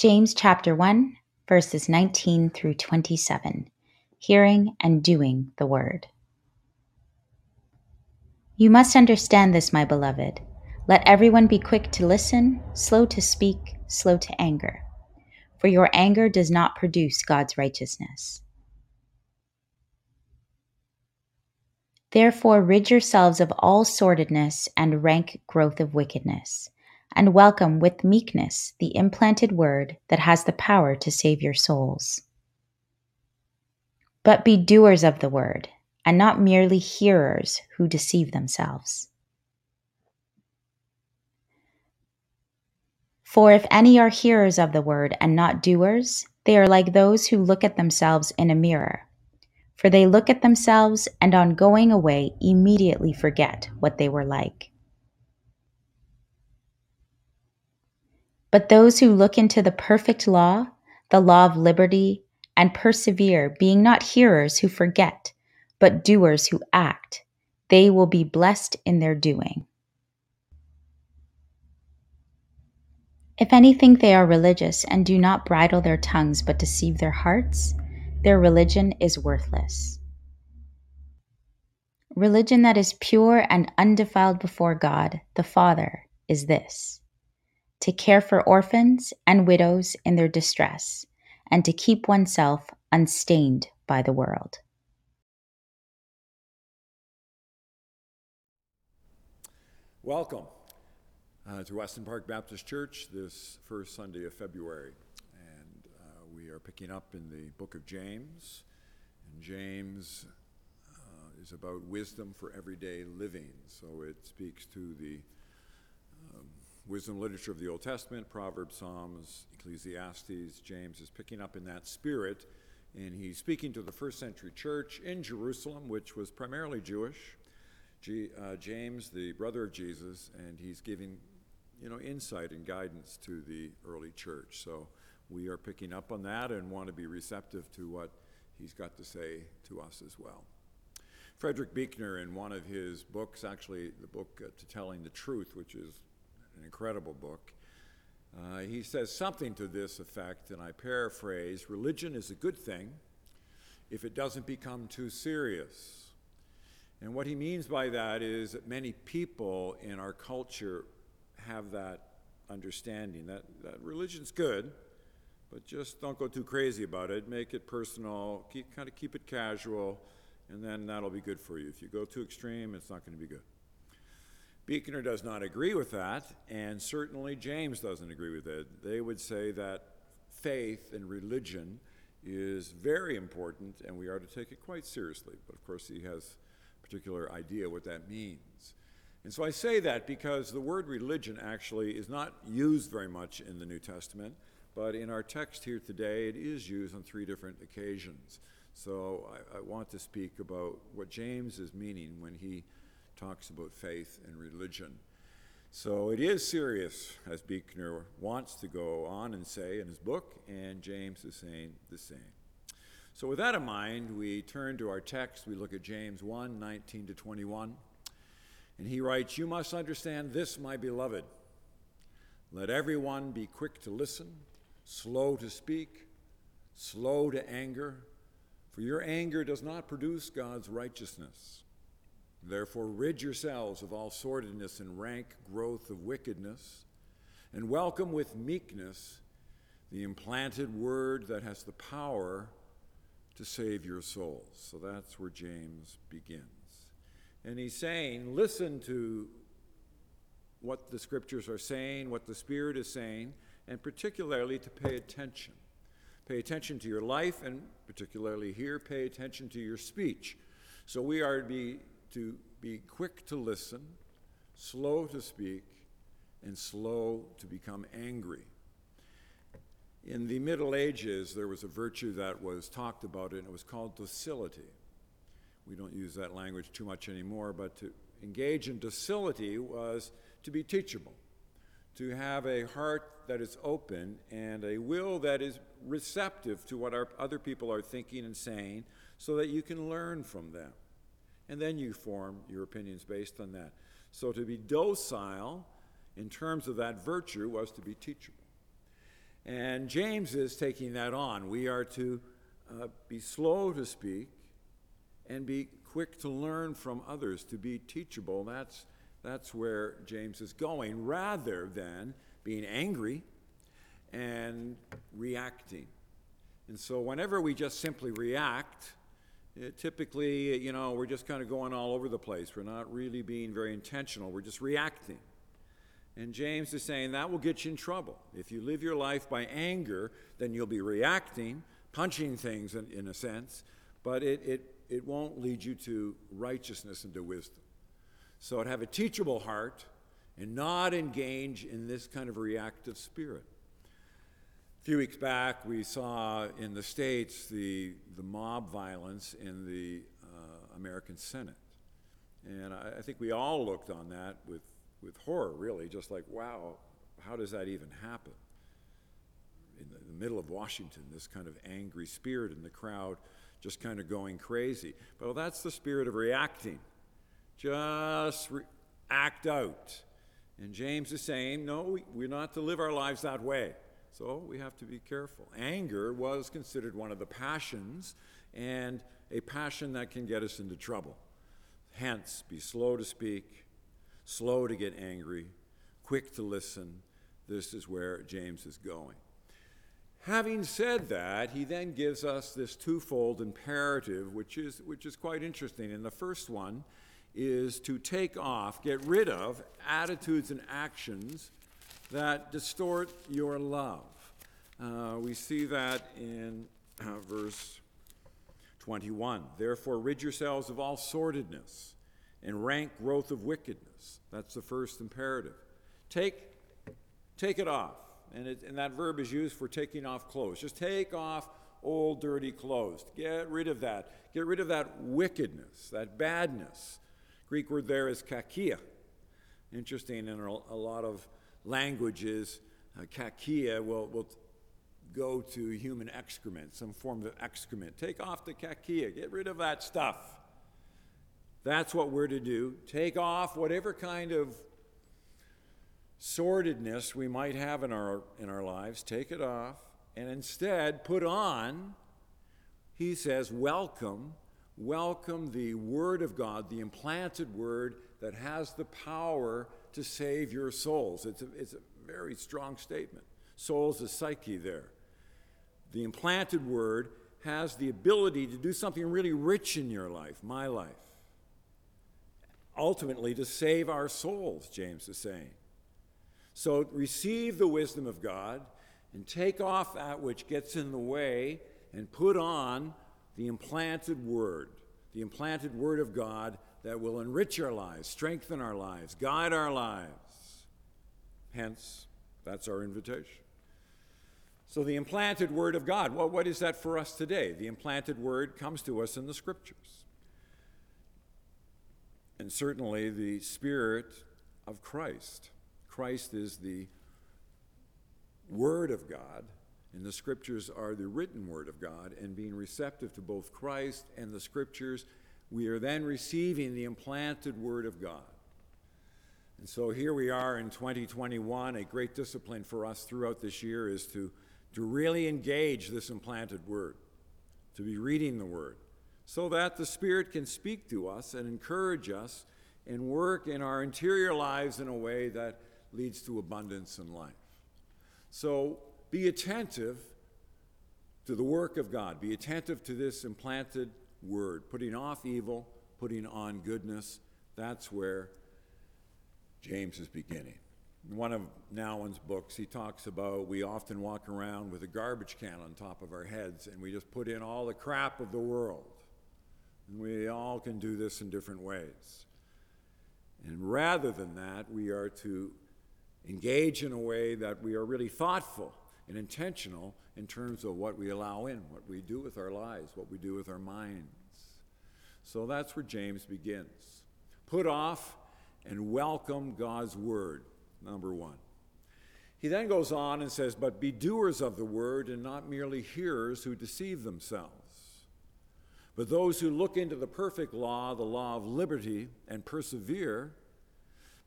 James chapter 1, verses 19 through 27 Hearing and Doing the Word. You must understand this, my beloved. Let everyone be quick to listen, slow to speak, slow to anger. For your anger does not produce God's righteousness. Therefore, rid yourselves of all sordidness and rank growth of wickedness, and welcome with meekness the implanted word that has the power to save your souls. But be doers of the word, and not merely hearers who deceive themselves. For if any are hearers of the word and not doers, they are like those who look at themselves in a mirror for they look at themselves and on going away immediately forget what they were like. But those who look into the perfect law, the law of liberty, and persevere, being not hearers who forget, but doers who act, they will be blessed in their doing. If any think they are religious and do not bridle their tongues but deceive their hearts, their religion is worthless. Religion that is pure and undefiled before God, the Father, is this to care for orphans and widows in their distress, and to keep oneself unstained by the world. Welcome uh, to Weston Park Baptist Church this first Sunday of February And uh, we are picking up in the book of James. And James uh, is about wisdom for everyday living. So it speaks to the wisdom literature of the Old Testament, Proverbs, Psalms, Ecclesiastes. James is picking up in that spirit. And he's speaking to the first century church in Jerusalem, which was primarily Jewish. G, uh, James, the brother of Jesus, and he's giving you know, insight and guidance to the early church. So we are picking up on that and want to be receptive to what he's got to say to us as well. Frederick Buechner, in one of his books, actually the book uh, To Telling the Truth, which is an incredible book, uh, he says something to this effect, and I paraphrase religion is a good thing if it doesn't become too serious. And what he means by that is that many people in our culture have that understanding that, that religion's good, but just don't go too crazy about it. Make it personal, keep, kind of keep it casual, and then that'll be good for you. If you go too extreme, it's not going to be good. Buechner does not agree with that, and certainly James doesn't agree with it. They would say that faith and religion is very important, and we are to take it quite seriously. But of course, he has a particular idea what that means. And so I say that because the word religion actually is not used very much in the New Testament. But in our text here today, it is used on three different occasions. So I, I, want to speak about what James is meaning when he talks about faith and religion. So it is serious, as Buechner wants to go on and say in his book, and James is saying the same. So with that in mind, we turn to our text. We look at James 1 19 to 21. And he writes, You must understand this, my beloved. Let everyone be quick to listen slow to speak, slow to anger, for your anger does not produce God's righteousness. Therefore, rid yourselves of all sordidness and rank growth of wickedness, and welcome with meekness the implanted word that has the power to save your souls. So that's where James begins. And he's saying, listen to what the scriptures are saying, what the Spirit is saying and particularly to pay attention. Pay attention to your life, and particularly here, pay attention to your speech. So we are to be, to be quick to listen, slow to speak, and slow to become angry. In the Middle Ages, there was a virtue that was talked about, and it was called docility. We don't use that language too much anymore, but to engage in docility was to be teachable to have a heart that is open and a will that is receptive to what our other people are thinking and saying so that you can learn from them. And then you form your opinions based on that. So to be docile in terms of that virtue was to be teachable. And James is taking that on. We are to uh, be slow to speak and be quick to learn from others, to be teachable. That's, that's where James is going, rather than being angry and reacting. And so, whenever we just simply react, eh, typically, you know, we're just kind of going all over the place. We're not really being very intentional. We're just reacting. And James is saying that will get you in trouble. If you live your life by anger, then you'll be reacting, punching things in, in a sense, but it, it, it won't lead you to righteousness and to wisdom. So, to have a teachable heart and not engage in this kind of reactive spirit. A few weeks back, we saw in the States the, the mob violence in the uh, American Senate. And I, I, think we all looked on that with, with horror, really, just like, wow, how does that even happen? In the, in the middle of Washington, this kind of angry spirit in the crowd just kind of going crazy. But well, that's the spirit of reacting. Just re- act out. And James is saying, no, we, we're not to live our lives that way. So we have to be careful. Anger was considered one of the passions, and a passion that can get us into trouble. Hence, be slow to speak, slow to get angry, quick to listen. This is where James is going. Having said that, he then gives us this twofold imperative, which is, which is quite interesting. And the first one is to take off, get rid of attitudes and actions that distort your love. Uh, we see that in uh, verse 21. Therefore, rid yourselves of all sordidness and rank growth of wickedness. That's the first imperative. Take, take it off. And, it, and that verb is used for taking off clothes. Just take off old, dirty clothes. Get rid of that. Get rid of that wickedness, that badness. Greek word there is kakia. Interesting, in a lot of languages, uh, kakia will, will go to human excrement, some form of excrement. Take off the kakia, get rid of that stuff. That's what we're to do. Take off whatever kind of sordidness we might have in our, in our lives, take it off, and instead put on, he says, welcome, welcome the Word of God, the implanted Word that has the power to save your souls. It's a, it's a very strong statement. Souls is psyche there. The implanted Word has the ability to do something really rich in your life, my life. Ultimately, to save our souls, James is saying. So receive the wisdom of God and take off that which gets in the way and put on the implanted word, the implanted word of God that will enrich our lives, strengthen our lives, guide our lives. Hence, that's our invitation. So, the implanted word of God, well, what is that for us today? The implanted word comes to us in the scriptures. And certainly the Spirit of Christ. Christ is the Word of God, and the Scriptures are the written Word of God, and being receptive to both Christ and the Scriptures, we are then receiving the implanted Word of God. And so here we are in 2021. A great discipline for us throughout this year is to, to really engage this implanted Word, to be reading the Word, so that the Spirit can speak to us and encourage us and work in our interior lives in a way that leads to abundance in life. So be attentive to the work of God. Be attentive to this implanted word, putting off evil, putting on goodness. That's where James is beginning. In one of Nouwen's books, he talks about we often walk around with a garbage can on top of our heads and we just put in all the crap of the world. And we all can do this in different ways. And rather than that, we are to engage in a way that we are really thoughtful and intentional in terms of what we allow in, what we do with our lives, what we do with our minds. So that's where James begins. Put off and welcome God's word, number one. He then goes on and says, But be doers of the word and not merely hearers who deceive themselves. But those who look into the perfect law, the law of liberty, and persevere,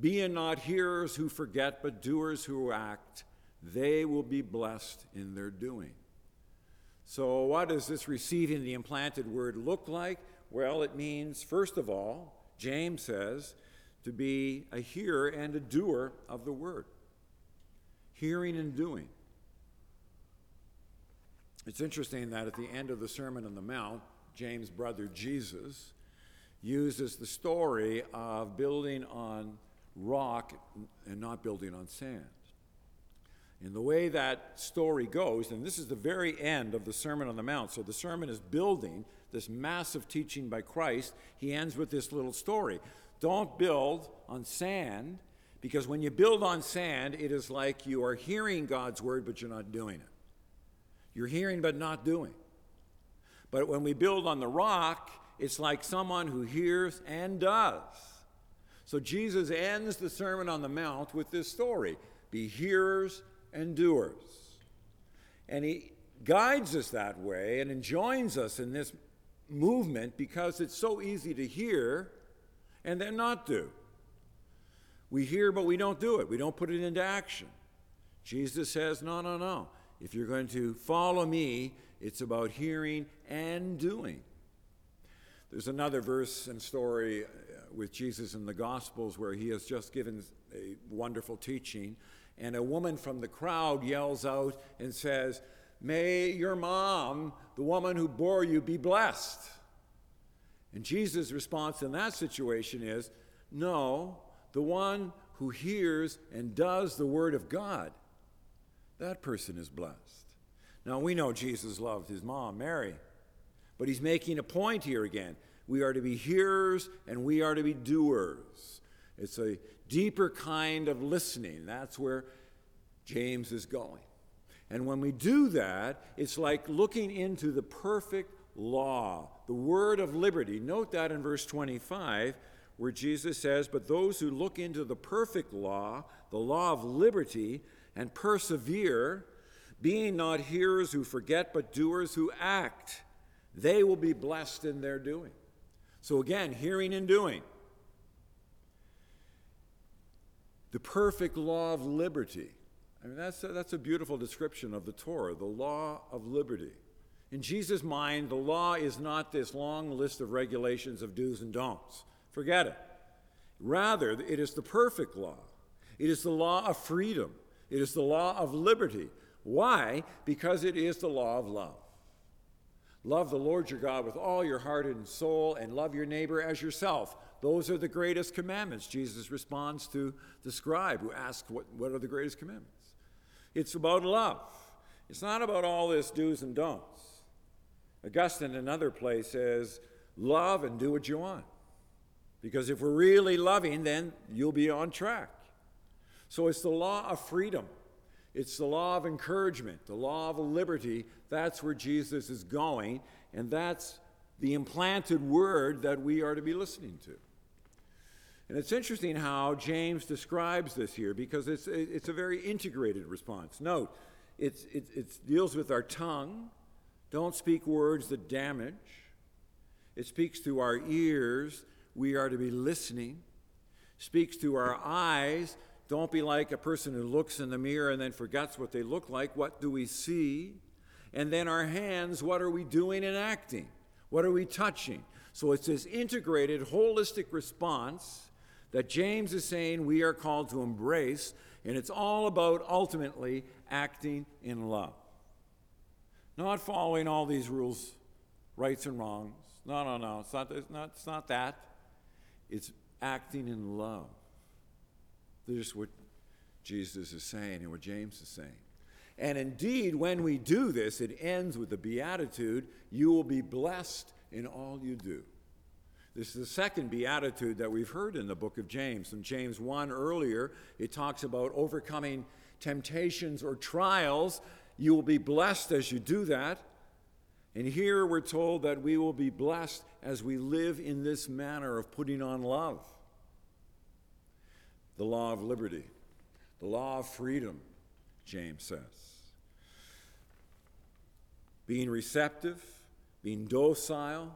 being not hearers who forget, but doers who act, they will be blessed in their doing. So, what does this receiving the implanted word look like? Well, it means, first of all, James says, to be a hearer and a doer of the word. Hearing and doing. It's interesting that at the end of the Sermon on the Mount, James' brother Jesus uses the story of building on rock and not building on sand. And the way that story goes, and this is the very end of the Sermon on the Mount, so the sermon is building this massive teaching by Christ. He ends with this little story. Don't build on sand, because when you build on sand, it is like you are hearing God's word, but you're not doing it. You're hearing, but not doing. But when we build on the rock, it's like someone who hears and does. So Jesus ends the Sermon on the Mount with this story be hearers and doers. And he guides us that way and enjoins us in this movement because it's so easy to hear and then not do. We hear, but we don't do it. We don't put it into action. Jesus says, no, no, no. If you're going to follow me, it's about hearing and doing. There's another verse and story uh, with Jesus in the Gospels where he has just given a wonderful teaching and a woman from the crowd yells out and says, May your mom, the woman who bore you, be blessed. And Jesus' response in that situation is, No, the one who hears and does the word of God, that person is blessed. Now, we know Jesus loved his mom, Mary, but he's making a point here again. We are to be hearers and we are to be doers. It's a deeper kind of listening. That's where James is going. And when we do that, it's like looking into the perfect law, the word of liberty. Note that in verse 25, where Jesus says, But those who look into the perfect law, the law of liberty, and persevere, being not hearers who forget, but doers who act, they will be blessed in their doing. So again, hearing and doing. The perfect law of liberty. I mean, that's a, that's a beautiful description of the Torah, the law of liberty. In Jesus' mind, the law is not this long list of regulations of do's and don'ts. Forget it. Rather, it is the perfect law. It is the law of freedom. It is the law of liberty. Why? Because it is the law of love. Love the Lord your God with all your heart and soul, and love your neighbor as yourself. Those are the greatest commandments. Jesus responds to the scribe who asks, What, what are the greatest commandments? It's about love. It's not about all this do's and don'ts. Augustine, in another place, says, Love and do what you want. Because if we're really loving, then you'll be on track. So it's the law of freedom. It's the law of encouragement, the law of liberty. That's where Jesus is going, and that's the implanted word that we are to be listening to. And it's interesting how James describes this here because it's, it's a very integrated response. Note, it's, it, it deals with our tongue. Don't speak words that damage. It speaks to our ears. We are to be listening. Speaks to our eyes. Don't be like a person who looks in the mirror and then forgets what they look like. What do we see? And then our hands, what are we doing and acting? What are we touching? So it's this integrated, holistic response that James is saying we are called to embrace, and it's all about ultimately acting in love. Not following all these rules, rights and wrongs. No, no, no. It's not, it's not, it's not that. It's acting in love. This is what Jesus is saying and what James is saying. And indeed, when we do this, it ends with the beatitude you will be blessed in all you do. This is the second beatitude that we've heard in the book of James. In James 1 earlier, it talks about overcoming temptations or trials. You will be blessed as you do that. And here we're told that we will be blessed as we live in this manner of putting on love. The law of liberty, the law of freedom, James says. Being receptive, being docile,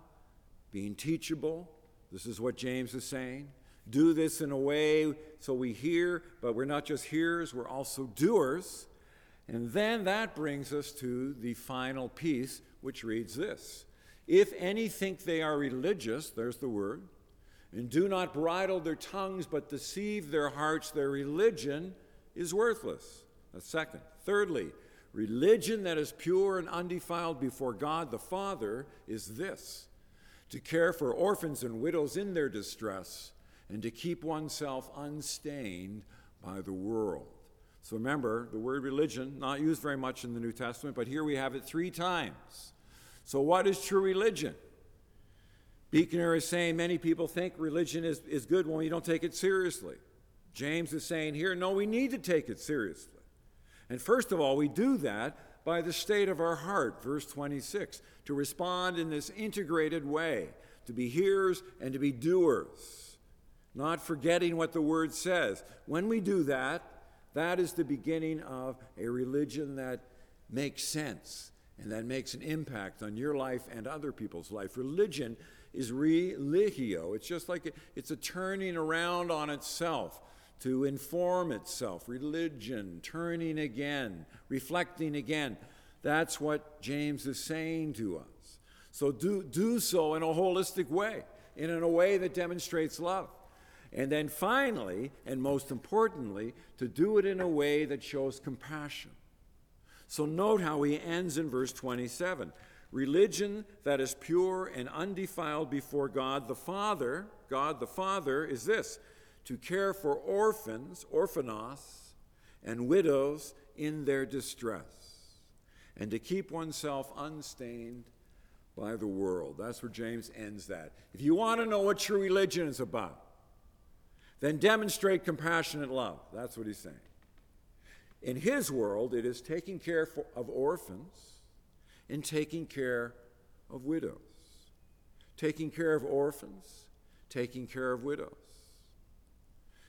being teachable. This is what James is saying. Do this in a way so we hear, but we're not just hearers, we're also doers. And then that brings us to the final piece, which reads this If any think they are religious, there's the word, and do not bridle their tongues but deceive their hearts, their religion is worthless. A second. Thirdly, religion that is pure and undefiled before God the Father is this to care for orphans and widows in their distress, and to keep oneself unstained by the world. So remember, the word religion, not used very much in the New Testament, but here we have it three times. So, what is true religion? Buechner is saying many people think religion is, is good when we don't take it seriously. James is saying here, no, we need to take it seriously. And first of all, we do that by the state of our heart, verse 26, to respond in this integrated way, to be hearers and to be doers, not forgetting what the word says. When we do that, that is the beginning of a religion that makes sense and that makes an impact on your life and other people's life. Religion is religio. It's just like it's a turning around on itself to inform itself. Religion, turning again, reflecting again. That's what James is saying to us. So do, do so in a holistic way, and in a way that demonstrates love. And then finally, and most importantly, to do it in a way that shows compassion. So note how he ends in verse 27. Religion that is pure and undefiled before God the Father, God the Father, is this to care for orphans, orphanos, and widows in their distress, and to keep oneself unstained by the world. That's where James ends that. If you want to know what true religion is about, then demonstrate compassionate love. That's what he's saying. In his world, it is taking care for, of orphans and taking care of widows, taking care of orphans, taking care of widows.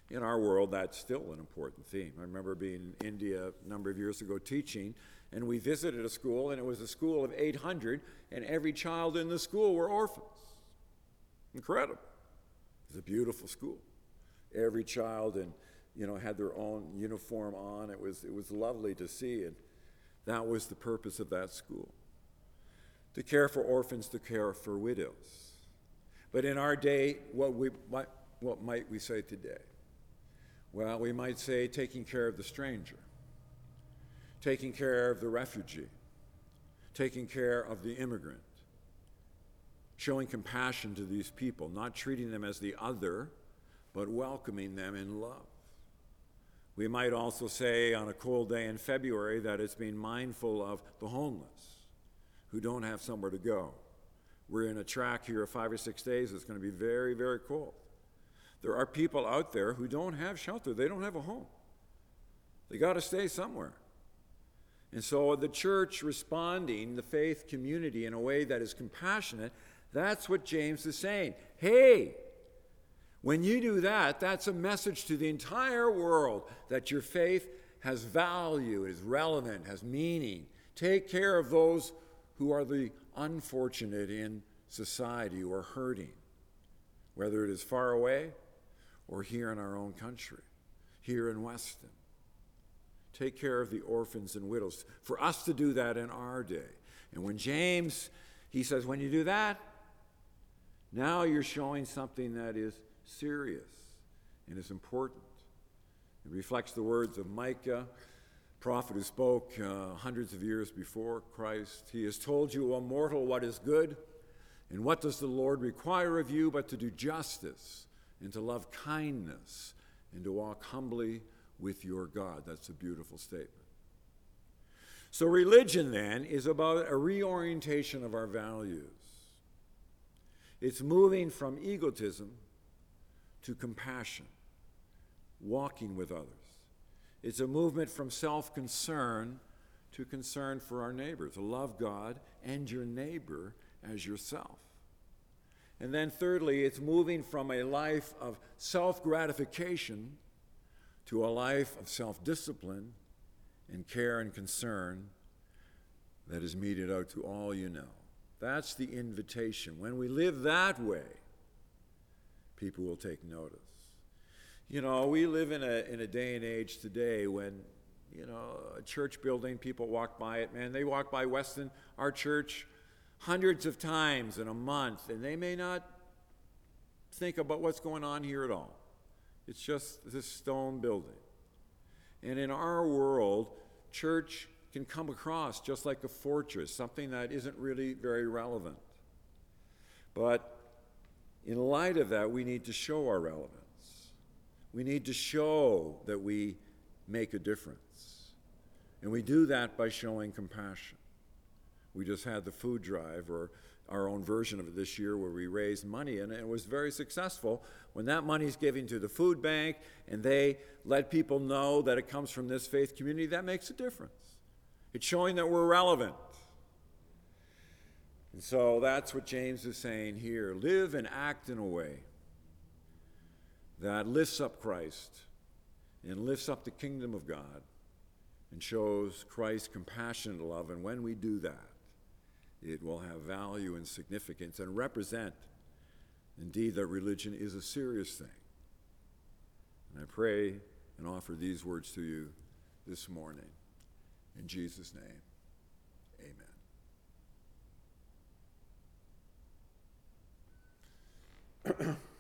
In our world, that's still an important theme. I remember being in India a number of years ago teaching, and we visited a school, and it was a school of 800, and every child in the school were orphans. Incredible. It was a beautiful school. Every child and you know had their own uniform on. It was it was lovely to see, and that was the purpose of that school to care for orphans, to care for widows. But in our day, what, we, what, what might we say today? Well, we might say taking care of the stranger, taking care of the refugee, taking care of the immigrant, showing compassion to these people, not treating them as the other, but welcoming them in love. We might also say on a cold day in February that it's being mindful of the homeless who don't have somewhere to go. We're in a track here of five or six days. It's going to be very, very cold. There are people out there who don't have shelter, they don't have a home. They got to stay somewhere. And so the church responding, the faith community, in a way that is compassionate, that's what James is saying. Hey, when you do that, that's a message to the entire world that your faith has value, is relevant, has meaning. Take care of those who are the unfortunate in society who are hurting, whether it is far away or here in our own country, here in Weston. Take care of the orphans and widows. For us to do that in our day. And when James, he says, when you do that, now you're showing something that is serious and is important. It reflects the words of Micah prophet who spoke uh, hundreds of years before Christ. He has told you, O mortal, what is good, and what does the Lord require of you but to do justice, and to love kindness, and to walk humbly with your God. That's a beautiful statement. So, religion then is about a reorientation of our values. It's moving from egotism to compassion, walking with others. It's a movement from self concern to concern for our neighbor, to love God and your neighbor as yourself. And then, thirdly, it's moving from a life of self gratification to a life of self discipline and care and concern that is meted out to all you know. That's the invitation. When we live that way, people will take notice. You know, we live in a, in a day and age today when you know, a church building, people walk by it. Man, they walk by Weston, our church, hundreds of times in a month, and they may not think about what's going on here at all. It's just this stone building. And in our world, church can come across just like a fortress, something that isn't really very relevant. But in light of that, we need to show our relevance. We need to show that we make a difference. And we do that by showing compassion. We just had the food drive, or our own version of it this year, where we raised money, and it was very successful. When that money is given to the food bank and they let people know that it comes from this faith community, that makes a difference. It's showing that we're relevant. And so that's what James is saying here. Live and act in a way that lifts up Christ and lifts up the kingdom of God and shows Christ's compassionate love. And when we do that, it will have value and significance and represent, indeed, that religion is a serious thing. And I pray and offer these words to you this morning. In Jesus' name, amen.